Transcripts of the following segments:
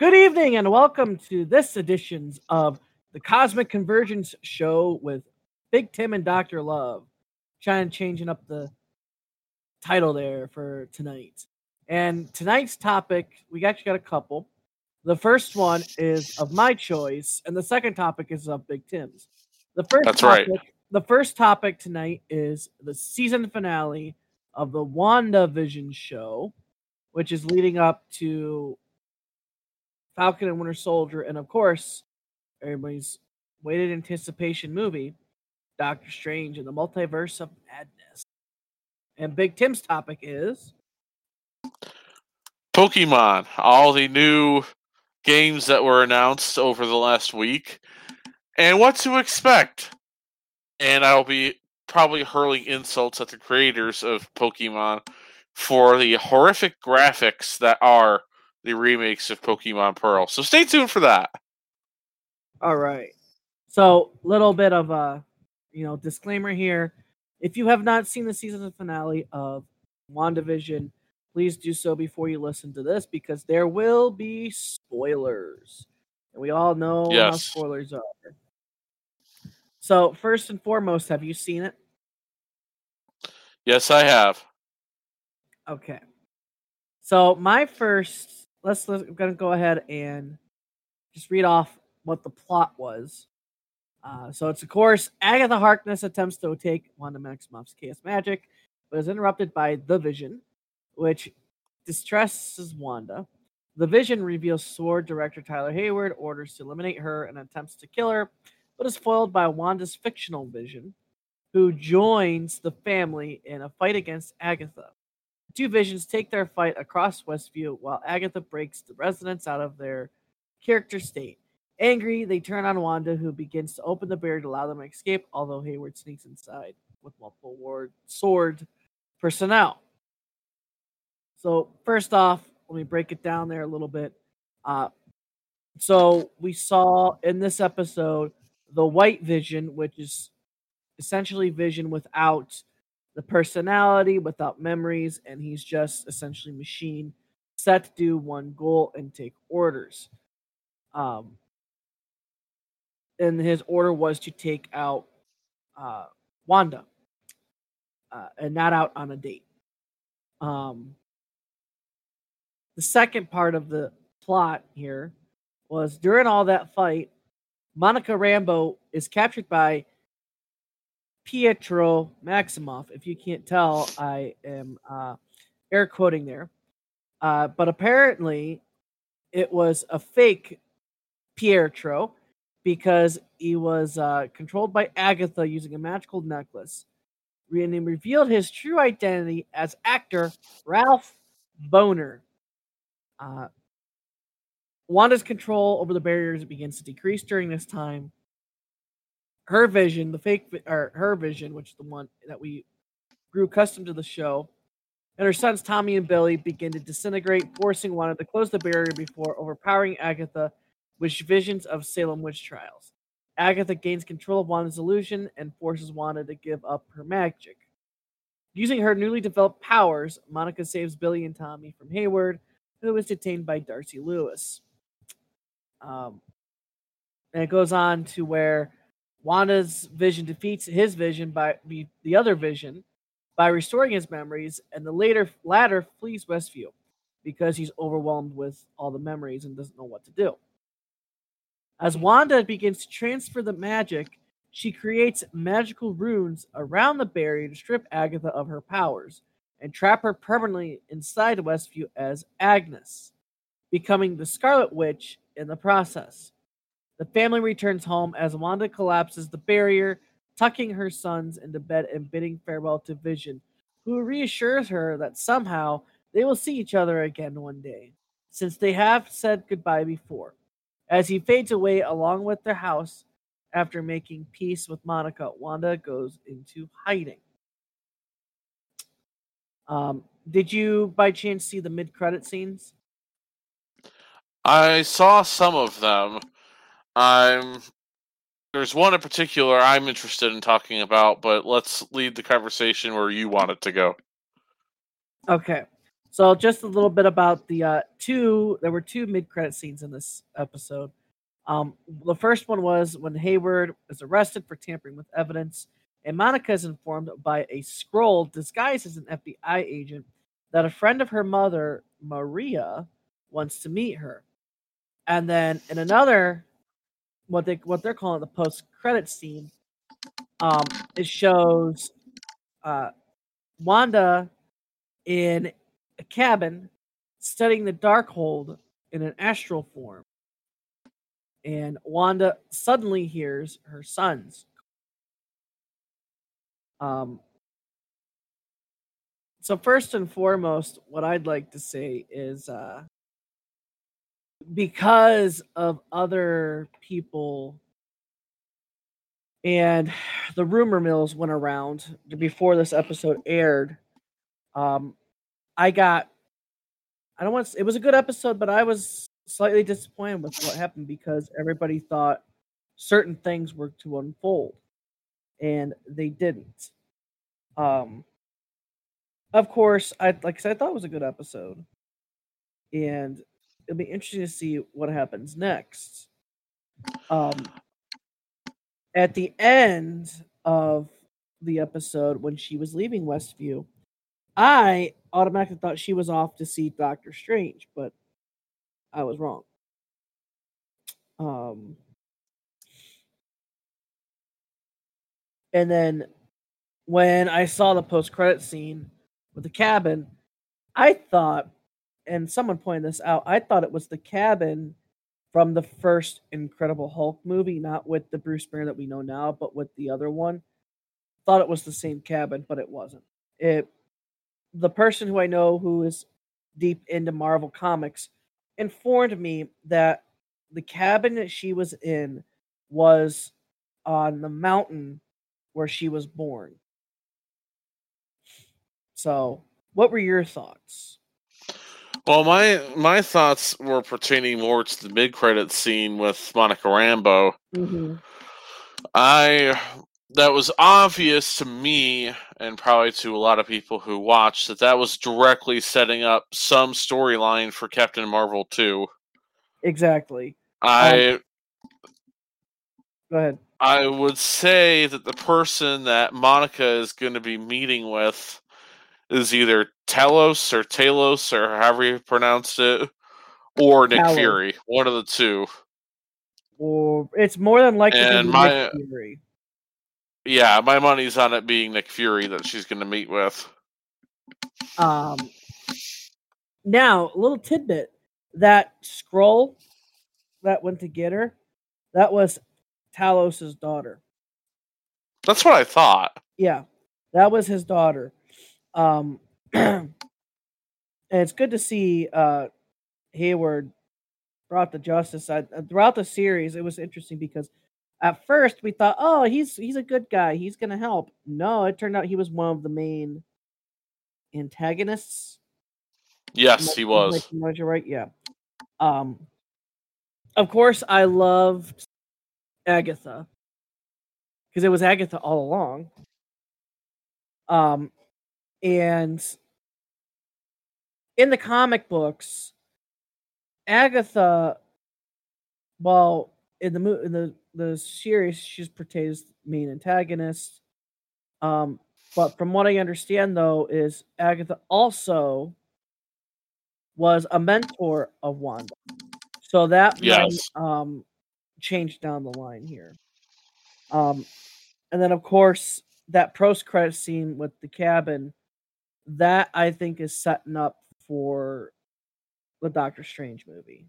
Good evening and welcome to this editions of the Cosmic Convergence Show with Big Tim and Dr. Love. Trying to changing up the title there for tonight. And tonight's topic, we actually got a couple. The first one is of my choice, and the second topic is of Big Tim's. The first That's topic, right. The first topic tonight is the season finale of the WandaVision show, which is leading up to Falcon and Winter Soldier, and of course, everybody's waited anticipation movie, Doctor Strange and the Multiverse of Madness. And Big Tim's topic is Pokemon, all the new games that were announced over the last week, and what to expect. And I'll be probably hurling insults at the creators of Pokemon for the horrific graphics that are the remakes of Pokemon Pearl. So stay tuned for that. all right. So, little bit of a you know disclaimer here. If you have not seen the season finale of WandaVision, please do so before you listen to this because there will be spoilers. And we all know how spoilers are. So, first and foremost, have you seen it? Yes, I have. Okay. So my first, let's, let's I'm gonna go ahead and just read off what the plot was. Uh, so it's of course Agatha Harkness attempts to take Wanda Maximoff's chaos magic, but is interrupted by the Vision, which distresses Wanda. The Vision reveals Sword director Tyler Hayward orders to eliminate her and attempts to kill her, but is foiled by Wanda's fictional Vision, who joins the family in a fight against Agatha. Two visions take their fight across Westview while Agatha breaks the residents out of their character state. Angry, they turn on Wanda, who begins to open the barrier to allow them to escape, although Hayward sneaks inside with multiple ward sword personnel. So, first off, let me break it down there a little bit. Uh, so, we saw in this episode the White Vision, which is essentially Vision without the personality, without memories, and he's just essentially machine set to do one goal and take orders. Um, and his order was to take out uh, Wanda, uh, and not out on a date. Um, the second part of the plot here was during all that fight, Monica Rambeau is captured by Pietro Maximoff. If you can't tell, I am uh, air quoting there. Uh, but apparently, it was a fake Pietro because he was uh, controlled by Agatha using a magical necklace. And he revealed his true identity as actor Ralph Bohner. Uh, Wanda's control over the barriers begins to decrease during this time her vision, the fake, or her vision, which is the one that we grew accustomed to the show, and her sons Tommy and Billy begin to disintegrate, forcing Wanda to close the barrier before overpowering Agatha with visions of Salem witch trials. Agatha gains control of Wanda's illusion and forces Wanda to give up her magic. Using her newly developed powers, Monica saves Billy and Tommy from Hayward, who is detained by Darcy Lewis. Um, and it goes on to where Wanda's vision defeats his vision by the other vision by restoring his memories, and the later latter flees Westview because he's overwhelmed with all the memories and doesn't know what to do. As Wanda begins to transfer the magic, she creates magical runes around the barrier to strip Agatha of her powers and trap her permanently inside Westview as Agnes, becoming the Scarlet Witch in the process. The family returns home as Wanda collapses the barrier, tucking her sons into bed and bidding farewell to Vision, who reassures her that somehow they will see each other again one day, since they have said goodbye before. As he fades away along with their house after making peace with Monica, Wanda goes into hiding. Um, did you by chance see the mid credit scenes? I saw some of them. I'm there's one in particular I'm interested in talking about, but let's lead the conversation where you want it to go. Okay. So just a little bit about the uh, two. There were two mid-credit scenes in this episode. Um, the first one was when Hayward is arrested for tampering with evidence, and Monica is informed by a scroll disguised as an FBI agent that a friend of her mother, Maria, wants to meet her. And then in another, what they what they're calling the post-credit scene, um, it shows uh, Wanda in a cabin studying the Darkhold in an astral form. And Wanda suddenly hears her sons. Um, so first and foremost, what I'd like to say is uh, because of other people and the rumor mills went around before this episode aired. Um, I got, I don't want to, it was a good episode, but I was slightly disappointed with what happened because everybody thought certain things were to unfold and they didn't. Um, of course, I like I said, I thought it was a good episode, and it'll be interesting to see what happens next. Um, at the end of the episode, when she was leaving Westview, I automatically thought she was off to see Doctor Strange, but I was wrong. Um, and then when I saw the post credit scene with the cabin, I thought, and someone pointed this out, I thought it was the cabin from the first Incredible Hulk movie, not with the Bruce Banner that we know now, but with the other one. Thought it was the same cabin, but it wasn't. It the person who I know who is deep into Marvel comics informed me that the cabin that she was in was on the mountain where she was born. So, what were your thoughts? Well, my my thoughts were pertaining more to the mid credit scene with Monica Rambeau. Mm-hmm. I that was obvious to me and probably to a lot of people who watched that that was directly setting up some storyline for Captain Marvel 2. Exactly. I um, go ahead. I would say that the person that Monica is going to be meeting with is either Talos or Talos or however you pronounce it, or Nick Talos. Fury. One of the two. Or it's more than likely and my, Nick Fury. Yeah, my money's on it being Nick Fury that she's going to meet with. Um. Now, a little tidbit: that scroll that went to get her, that was Talos's daughter. That's what I thought. Yeah, that was his daughter. Um, and it's good to see uh, Hayward brought the justice. I, uh, throughout the series, it was interesting because at first we thought, oh, he's he's a good guy. He's gonna help. No, it turned out he was one of the main antagonists. Yes, he was. Like, you're right. Yeah. Um. Of course, I loved Agatha because it was Agatha all along. Um, and in the comic books, Agatha, well, in the in the the series, she's portrayed as main antagonist. Um, but from what I understand, though, is Agatha also was a mentor of Wanda, so that yes. might um change down the line here. Um, and then of course that post credit scene with the cabin that I think is setting up for the Doctor Strange movie.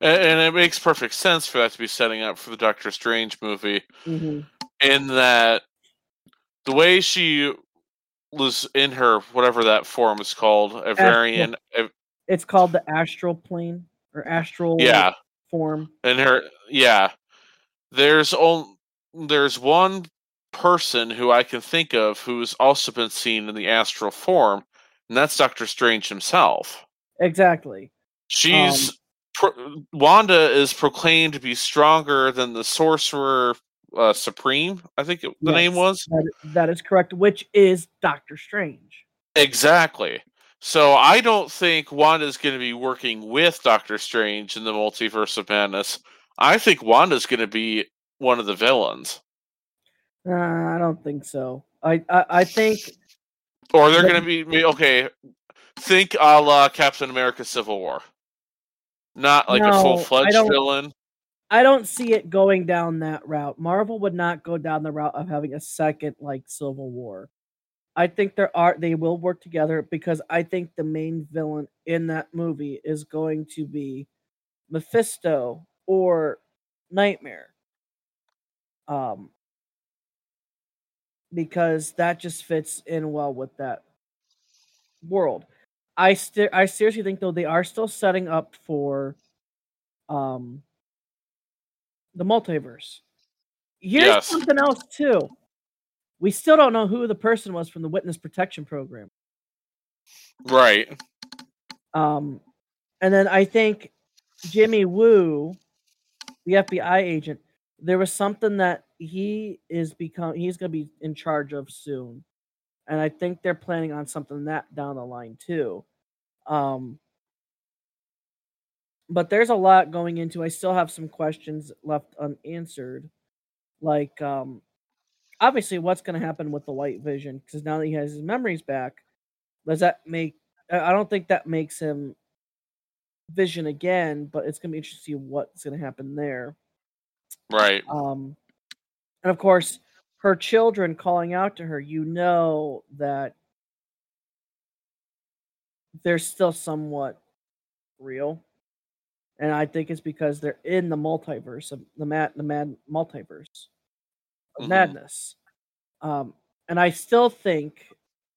And, and it makes perfect sense for that to be setting up for the Doctor Strange movie. Mm-hmm. In that the way she was in her whatever that form is called, a variant. It's called the astral plane or astral yeah form. And her yeah. There's only there's one person who I can think of who's also been seen in the astral form, and that's Doctor Strange himself. Exactly. She's um, pro- Wanda is proclaimed to be stronger than the Sorcerer uh, Supreme. I think it, the yes, name was. That, that is correct. Which is Doctor Strange. Exactly. So I don't think Wanda's going to be working with Doctor Strange in the Multiverse of Madness. I think Wanda's going to be one of the villains. Uh, I don't think so. I I, I think, or they're going to be okay. Think a la Captain America: Civil War, not like no, a full fledged villain. I don't see it going down that route. Marvel would not go down the route of having a second like Civil War. I think there are they will work together because I think the main villain in that movie is going to be Mephisto or Nightmare. Um because that just fits in well with that world. I still I seriously think though they are still setting up for um the multiverse. Here's yes. something else too. We still don't know who the person was from the witness protection program. Right. Um, and then I think Jimmy Woo, the FBI agent, there was something that he is become he's going to be in charge of soon, and I think they're planning on something that down the line too. Um, but there's a lot going into. I still have some questions left unanswered, like um, obviously what's going to happen with the white vision because now that he has his memories back does that make i don't think that makes him vision again but it's going to be interesting to see what's going to happen there right um and of course her children calling out to her you know that they're still somewhat real and i think it's because they're in the multiverse of the mad the mad multiverse mm-hmm. madness. Um, and I still think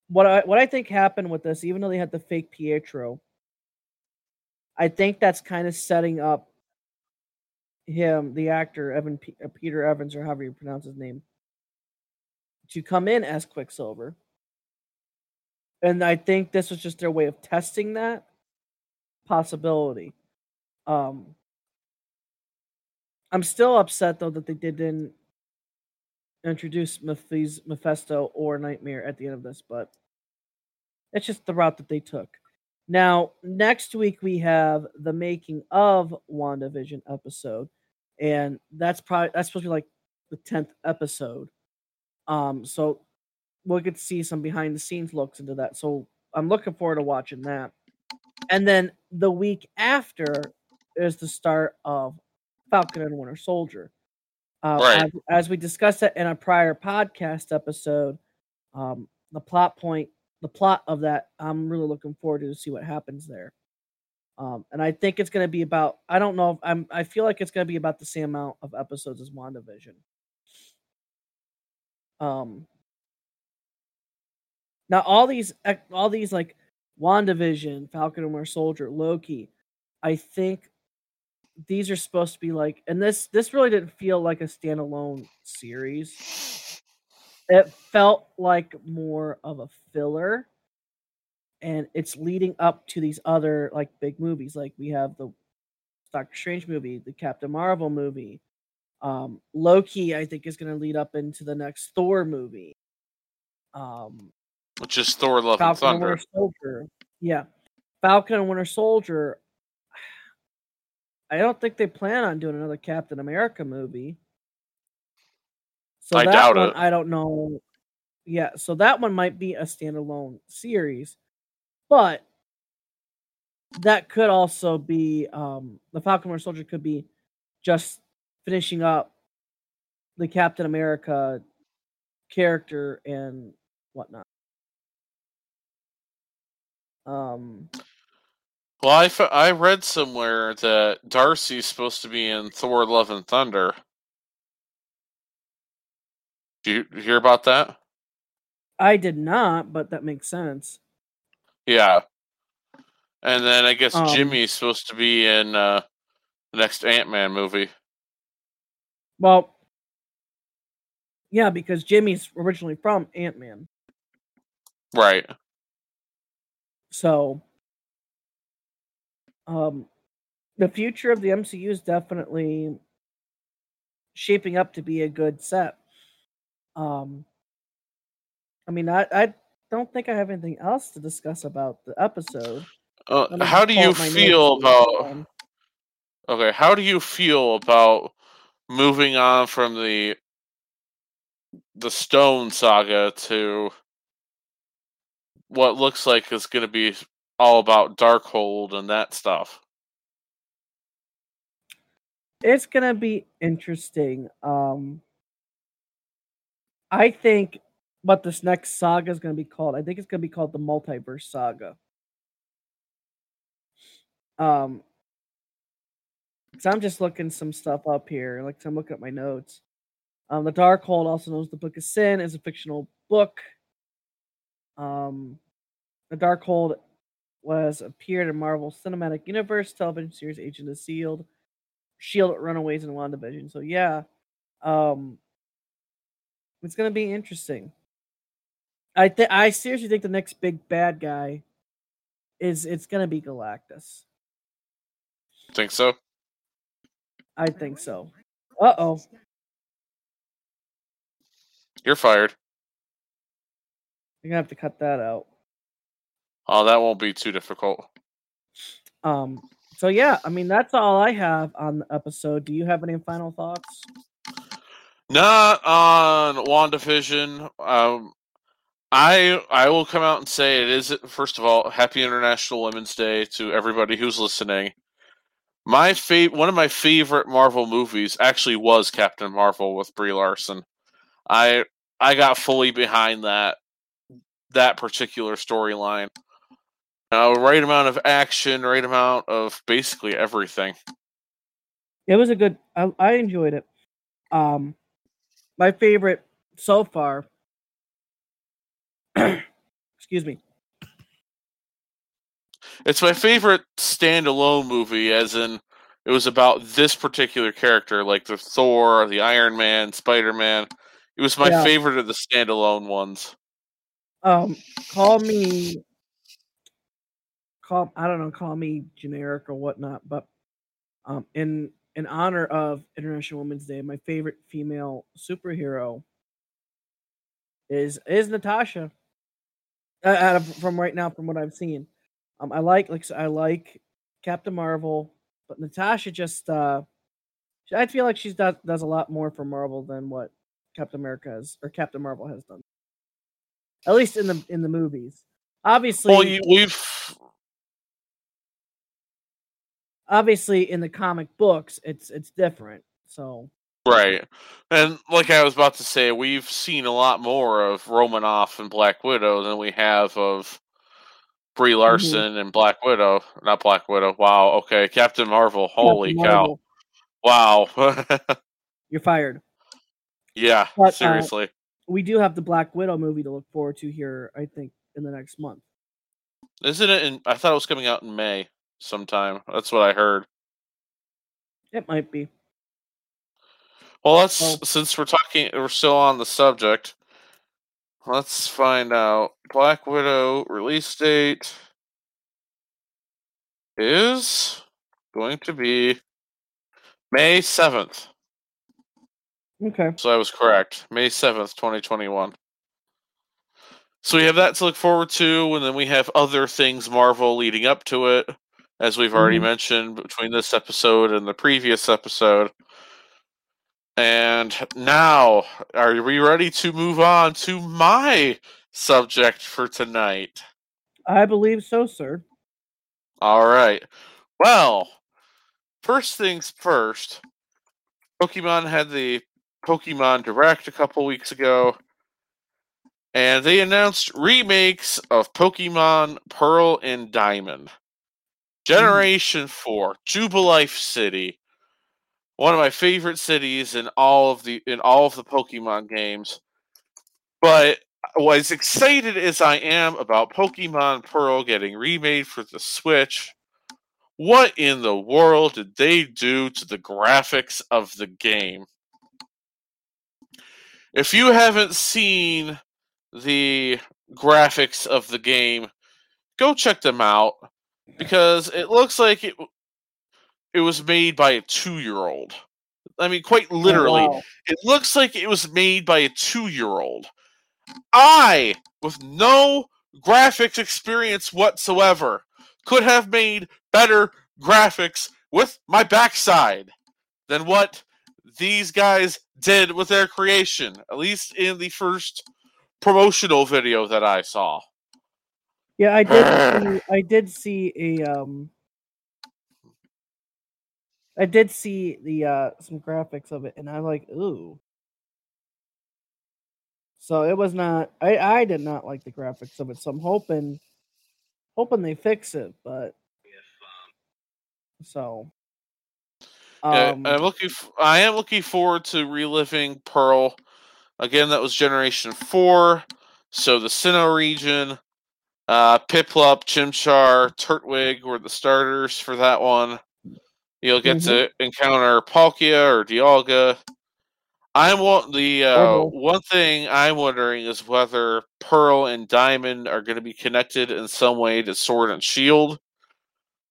what I what I think happened with this, even though they had the fake Pietro, I think that's kind of setting up him, the actor Evan P- uh, Peter Evans, or however you pronounce his name, to come in as Quicksilver. And I think this was just their way of testing that possibility. Um, I'm still upset though that they didn't introduce Mephis- Mephisto or Nightmare at the end of this, but it's just the route that they took. Now, next week we have the making of WandaVision episode, and that's probably that's supposed to be like the tenth episode. Um, so we'll get to see some behind the scenes looks into that. So I'm looking forward to watching that. And then the week after is the start of Falcon and Winter Soldier. Uh, right. as, as, we discussed it in a prior podcast episode, um, the plot point, the plot of that, I'm really looking forward to, see what happens there. Um, and I think it's going to be about. I don't know. I'm. I feel like it's going to be about the same amount of episodes as WandaVision. Um. Now all these, all these like WandaVision, Falcon and Winter Soldier, Loki, I think these are supposed to be like and this this really didn't feel like a standalone series it felt like more of a filler and it's leading up to these other like big movies like we have the doctor strange movie the captain marvel movie um loki i think is going to lead up into the next thor movie um which is thor love falcon and thunder. And soldier. Yeah. Falcon and winter soldier I don't think they plan on doing another Captain America movie. So I that doubt one, it. I don't know. Yeah, so that one might be a standalone series, but that could also be um, the Falcon Winter Soldier could be just finishing up the Captain America character and whatnot. Um, well, I, f- I read somewhere that Darcy's supposed to be in Thor: Love and Thunder. Do you hear about that? I did not, but that makes sense. Yeah, and then I guess um, Jimmy's supposed to be in uh, the next Ant Man movie. Well, yeah, because Jimmy's originally from Ant Man. Right. So um, the future of the MCU is definitely shaping up to be a good set. Um, I mean, I, I don't think I have anything else to discuss about the episode. Uh, how do you up my notes feel about Um, okay? How do you feel about moving on from the the Stone saga to what looks like is going to be all about Darkhold and that stuff? it's gonna be interesting. Um, I think what this next saga is gonna be called. I think it's gonna be called the Multiverse Saga. Um, so I'm just looking some stuff up here. Like I'm looking at my notes. Um, the Darkhold, also known as the Book of Sin, is a fictional book. Um, the Darkhold was appeared in Marvel Cinematic Universe television series Agent of Shield, Shield Runaways, and WandaVision. So yeah, um, it's gonna be interesting. I th- I seriously think the next big bad guy is it's gonna be Galactus. Think so? I think so. Uh oh. You're fired. You're gonna have to cut that out. Oh, that won't be too difficult. Um. So yeah, I mean that's all I have on the episode. Do you have any final thoughts? Not on WandaVision. Um, I I will come out and say it is first of all, Happy International Women's Day to everybody who's listening. My fa- one of my favorite Marvel movies actually was Captain Marvel with Brie Larson. I I got fully behind that that particular storyline. Uh, right amount of action, right amount of basically everything. It was a good. I, I enjoyed it. Um, my favorite so far. excuse me. It's my favorite standalone movie, as in it was about this particular character, like the Thor, the Iron Man, Spider Man. It was my Yeah. favorite of the standalone ones. Um, call me. Call I don't know. Call me generic or whatnot, but um, in in honor of International Women's Day, my favorite female superhero is is Natasha. Uh, from right now, from what I've seen, um, I like like I like Captain Marvel, but Natasha just uh, I feel like she's does does a lot more for Marvel than what Captain America has or Captain Marvel has done. At least in the in the movies. Obviously, Well, we've obviously in the comic books, it's it's different. So right, and like I was about to say, we've seen a lot more of Romanoff and Black Widow than we have of Brie Larson and Black Widow. Not Black Widow. Wow. Okay, Captain Marvel. Holy Captain cow! Marvel, Wow. You're fired. yeah. But, uh, seriously. We do have the Black Widow movie to look forward to here. I think in the next month. Isn't it? In, I thought it was coming out in May sometime. That's what I heard. It might be. Well, let's Oh. since we're talking, we're still on the subject. Let's find out. Black Widow release date is going to be May seventh. Okay. So I was correct. May seventh, twenty twenty one. So we have that to look forward to, and then we have other things Marvel leading up to it, as we've already Mhm. mentioned between this episode and the previous episode. And now, are we ready to move on to my subject for tonight? I believe so, sir. All right. Well, first things first. Pokemon had the Pokemon Direct a couple weeks ago, and they announced remakes of Pokemon Pearl and Diamond. Mm. Generation 4, Jubilife City. One of my favorite cities in all of the in all of the Pokemon games. But as excited as I am about Pokemon Pearl getting remade for the Switch, what in the world did they do to the graphics of the game? If you haven't seen the graphics of the game, go check them out because it looks like it it was made by a 2-year-old. I mean quite oh, literally, Oh, wow. it looks like it was made by a 2-year-old. I, with no graphics experience whatsoever, could have made better graphics with my backside than what these guys did with their creation, at least in the first promotional video that I saw. Yeah, I did. see, I did see a um. I did see the uh some graphics of it, and I'm like, ooh. So it was not. I I did not like the graphics of it. So I'm hoping, hoping they fix it. But so. Yeah, Um, I'm looking. F- I am looking forward to reliving Pearl. Again, that was Generation Four. So the Sinnoh region, uh, Piplup, Chimchar, Turtwig were the starters for that one. You'll get to encounter Palkia or Dialga. I'm want the uh, one thing I'm wondering is whether Pearl and Diamond are going to be connected in some way to Sword and Shield.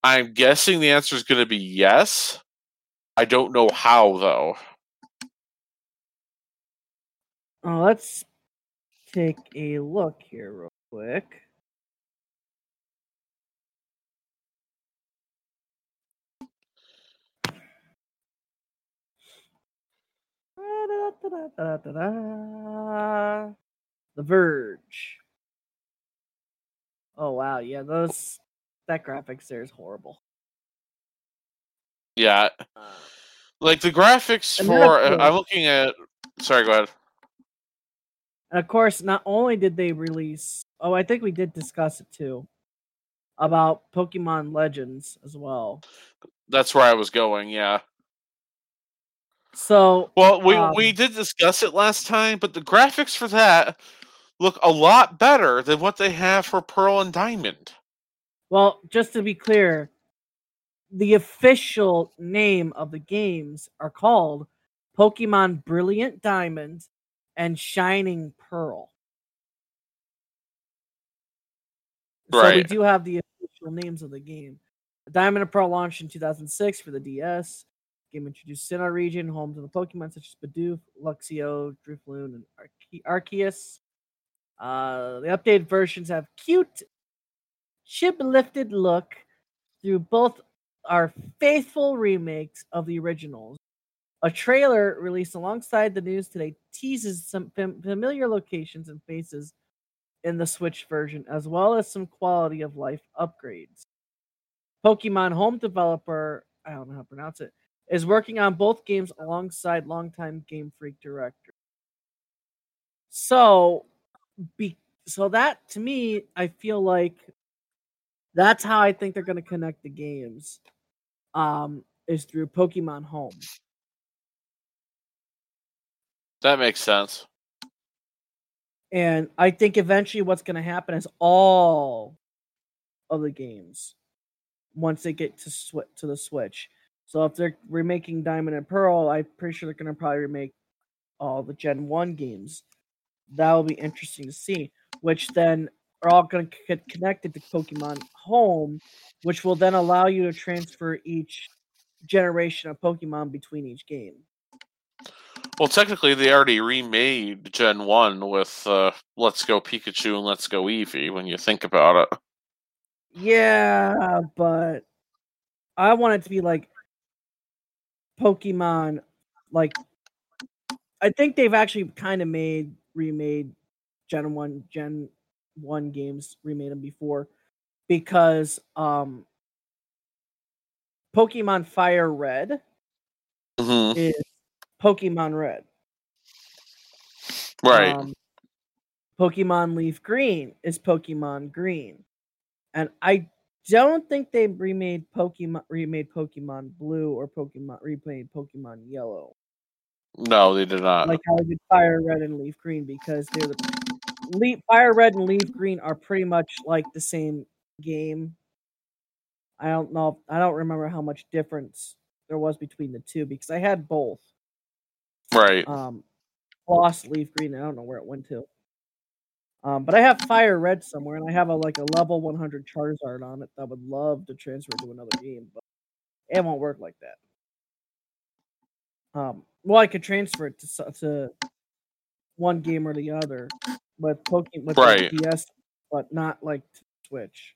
I'm guessing the answer is going to be yes. I don't know how though. uh, let's take a look here real quick. The Verge. Oh wow, yeah, those that graphics there is horrible. Yeah, uh. like the graphics And for. that's I'm looking at. Sorry, go ahead. And of course, not only did they release, oh, I think we did discuss it too, about Pokemon Legends as well. That's where I was going. Yeah. So, Well, we Um, we did discuss it last time, but the graphics for that look a lot better than what they have for Pearl and Diamond. well, just to be clear, the official name of the games are called Pokemon Brilliant Diamond and Shining Pearl. Right. So we do have the official names of the game. Diamond and Pearl launched in 2006 for the DS. Game introduced Sinnoh region, home to the Pokemon such as Bidoof, Luxio, Drifloon, and Arce- Arceus. Uh, the updated versions have cute, chip-lifted look through both are faithful remakes of the originals. A trailer released alongside the news today teases some fam- familiar locations and faces in the Switch version, as well as some quality of life upgrades. Pokemon Home developer, I don't know how to pronounce it, is working on both games alongside longtime Game Freak director. So, be, so that to me, I feel like that's how I think they're going to connect the games. Um, is through Pokemon Home. That makes sense. And I think eventually what's going to happen is all of the games, once they get to sw- to the Switch. So if they're remaking Diamond and Pearl, I'm pretty sure they're going to probably remake all the Gen 1 games. That will be interesting to see, which then are all going to get connected to Pokemon Home, which will then allow you to transfer each generation of Pokemon between each game. Well, technically, they already remade Gen One with uh, "Let's Go Pikachu" and "Let's Go Eevee." When you think about it, Yeah, but I want it to be like Pokemon. Like, I think they've actually kind of made remade Gen One, Gen One games, remade them before, because um, Pokemon Fire Red Mhm. is Pokemon Red. right? Um, Pokemon Leaf Green is Pokemon Green, and I don't think they remade Pokemon remade Pokemon Blue or Pokemon remade Pokemon Yellow no, they did not. like how they did Fire Red and Leaf Green because they're the Leaf Fire Red and Leaf Green are pretty much like the same game. I don't know. I don't remember how much difference there was between the two because I had both. right. Um, lost Leaf Green. I don't know where it went to. Um, but I have Fire Red somewhere, and I have a like a level 100 Charizard on it that would love to transfer to another game, but it won't work like that. Um, well, I could transfer it to to one game or the other with Pokemon with Right. DS, but not like Switch.